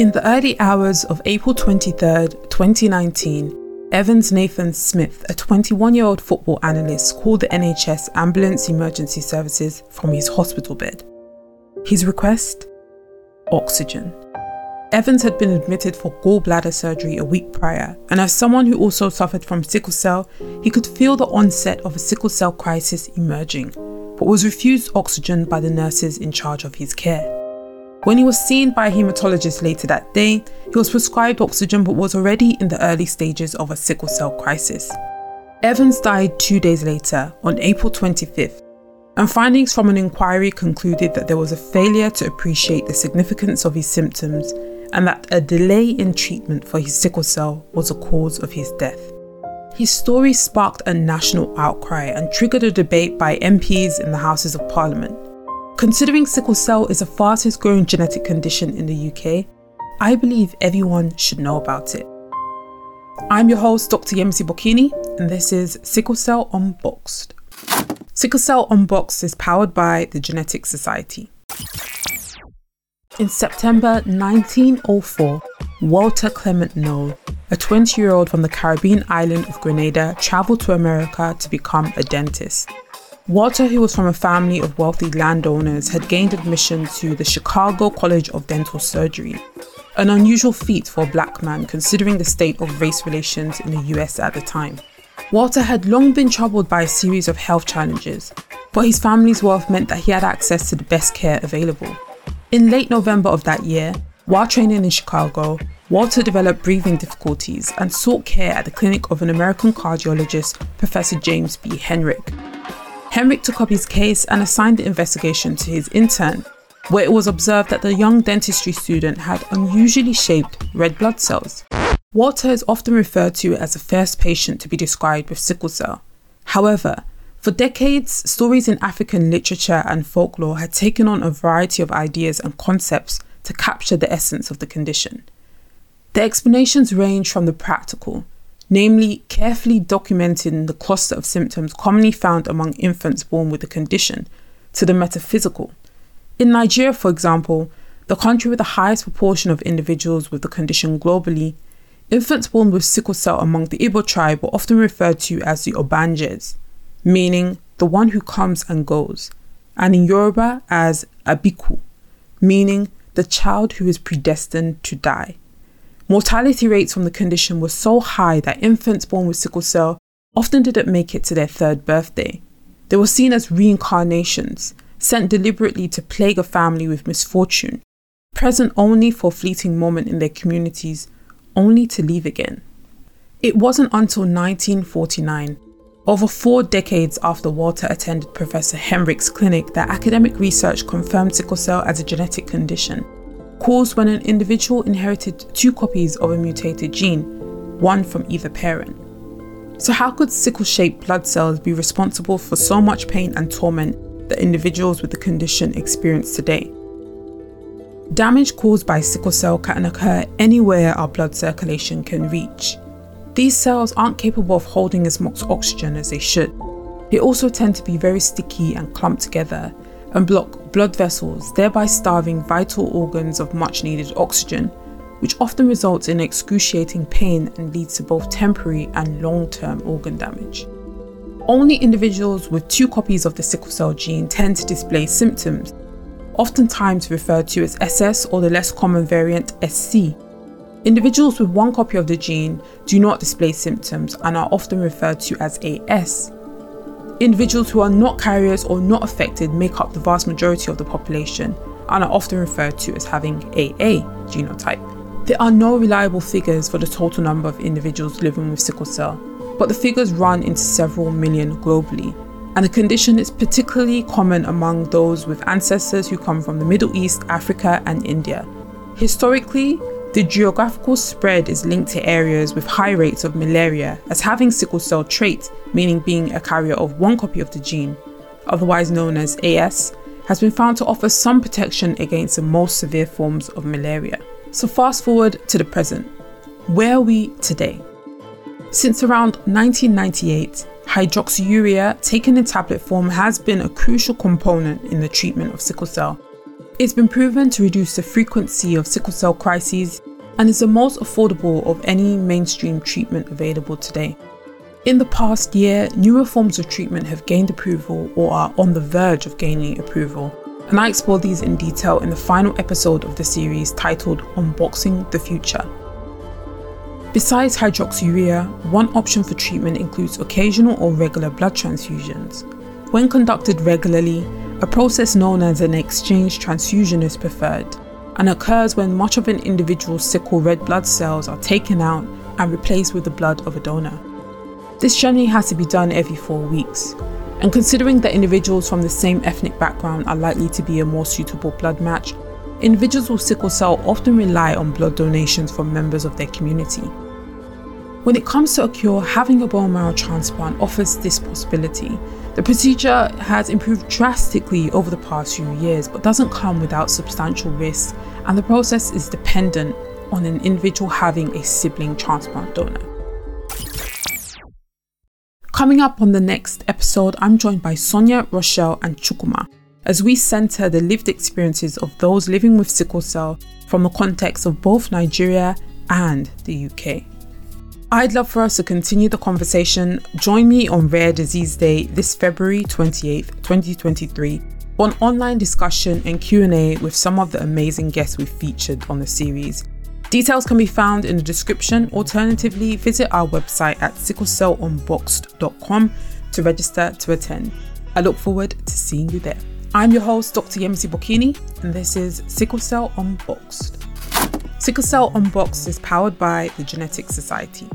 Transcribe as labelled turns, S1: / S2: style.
S1: In the early hours of April 23, 2019, Evans Nathan Smith, a 21 year old football analyst, called the NHS Ambulance Emergency Services from his hospital bed. His request? Oxygen. Evans had been admitted for gallbladder surgery a week prior, and as someone who also suffered from sickle cell, he could feel the onset of a sickle cell crisis emerging, but was refused oxygen by the nurses in charge of his care. When he was seen by a hematologist later that day, he was prescribed oxygen but was already in the early stages of a sickle cell crisis. Evans died two days later, on April 25th, and findings from an inquiry concluded that there was a failure to appreciate the significance of his symptoms and that a delay in treatment for his sickle cell was a cause of his death. His story sparked a national outcry and triggered a debate by MPs in the Houses of Parliament. Considering sickle cell is the fastest growing genetic condition in the UK, I believe everyone should know about it. I'm your host, Dr. Yemisi Bokinni, and this is Sickle Cell Unboxed. Sickle Cell Unboxed is powered by the Genetic Society. In September 1904, Walter Clement Noel, a 20 year old from the Caribbean island of Grenada, travelled to America to become a dentist. Walter, who was from a family of wealthy landowners, had gained admission to the Chicago College of Dental Surgery, an unusual feat for a black man considering the state of race relations in the US at the time. Walter had long been troubled by a series of health challenges, but his family's wealth meant that he had access to the best care available. In late November of that year, while training in Chicago, Walter developed breathing difficulties and sought care at the clinic of an American cardiologist, Professor James B. Herrick. Herrick took up his case and assigned the investigation to his intern, where it was observed that the young dentistry student had unusually shaped red blood cells. Walter is often referred to as the first patient to be described with sickle cell. However, for decades, stories in African literature and folklore had taken on a variety of ideas and concepts to capture the essence of the condition. The explanations range from the practical, namely carefully documenting the cluster of symptoms commonly found among infants born with the condition, to the metaphysical. In Nigeria, for example, the country with the highest proportion of individuals with the condition globally, infants born with sickle cell among the Igbo tribe were often referred to as the Ogbanjes meaning the one who comes and goes, and in Yoruba as Abiku, meaning the child who is predestined to die. Mortality rates from the condition were so high that infants born with sickle cell often didn't make it to their third birthday. They were seen as reincarnations, sent deliberately to plague a family with misfortune, present only for a fleeting moment in their communities, only to leave again. It wasn't until 1949 over four decades after Walter attended Professor Herrick's clinic, that academic research confirmed sickle cell as a genetic condition, caused when an individual inherited two copies of a mutated gene, one from either parent. So, how could sickle shaped blood cells be responsible for so much pain and torment that individuals with the condition experience today? Damage caused by sickle cell can occur anywhere our blood circulation can reach. These cells aren't capable of holding as much oxygen as they should. They also tend to be very sticky and clump together and block blood vessels, thereby starving vital organs of much needed oxygen, which often results in excruciating pain and leads to both temporary and long term organ damage. Only individuals with two copies of the sickle cell gene tend to display symptoms, oftentimes referred to as SS or the less common variant SC, Individuals with one copy of the gene do not display symptoms and are often referred to as AS. Individuals who are not carriers or not affected make up the vast majority of the population and are often referred to as having AA genotype. There are no reliable figures for the total number of individuals living with sickle cell, but the figures run into several million globally. And the condition is particularly common among those with ancestors who come from the Middle East, Africa, and India. Historically, the geographical spread is linked to areas with high rates of malaria, as having sickle cell trait, meaning being a carrier of one copy of the gene, otherwise known as AS, has been found to offer some protection against the most severe forms of malaria. So, fast forward to the present. Where are we today? Since around 1998, hydroxyurea taken in tablet form has been a crucial component in the treatment of sickle cell It's been proven to reduce the frequency of sickle cell crises and is the most affordable of any mainstream treatment available today. In the past year, newer forms of treatment have gained approval or are on the verge of gaining approval, and I explore these in detail in the final episode of the series titled Unboxing the Future. Besides hydroxyurea, one option for treatment includes occasional or regular blood transfusions. When conducted regularly, a process known as an exchange transfusion is preferred and occurs when much of an individual's sickle red blood cells are taken out and replaced with the blood of a donor. This generally has to be done every four weeks. And considering that individuals from the same ethnic background are likely to be a more suitable blood match, individuals with sickle cell often rely on blood donations from members of their community. When it comes to a cure, having a bone marrow transplant offers this possibility. The procedure has improved drastically over the past few years, but doesn't come without substantial risk, and the process is dependent on an individual having a sibling transplant donor. Coming up on the next episode, I'm joined by Sonia, Rochelle, and Chukwuma as we centre the lived experiences of those living with sickle cell from the context of both Nigeria and the UK. I'd love for us to continue the conversation. Join me on Rare Disease Day this February 28th, 2023 for an online discussion and Q&A with some of the amazing guests we've featured on the series. Details can be found in the description. Alternatively, visit our website at sicklecellunboxed.com to register to attend. I look forward to seeing you there. I'm your host, Dr. Yemisi Bokinni, and this is Sickle Cell Unboxed. Sickle Cell Unboxed is powered by the Genetics Society.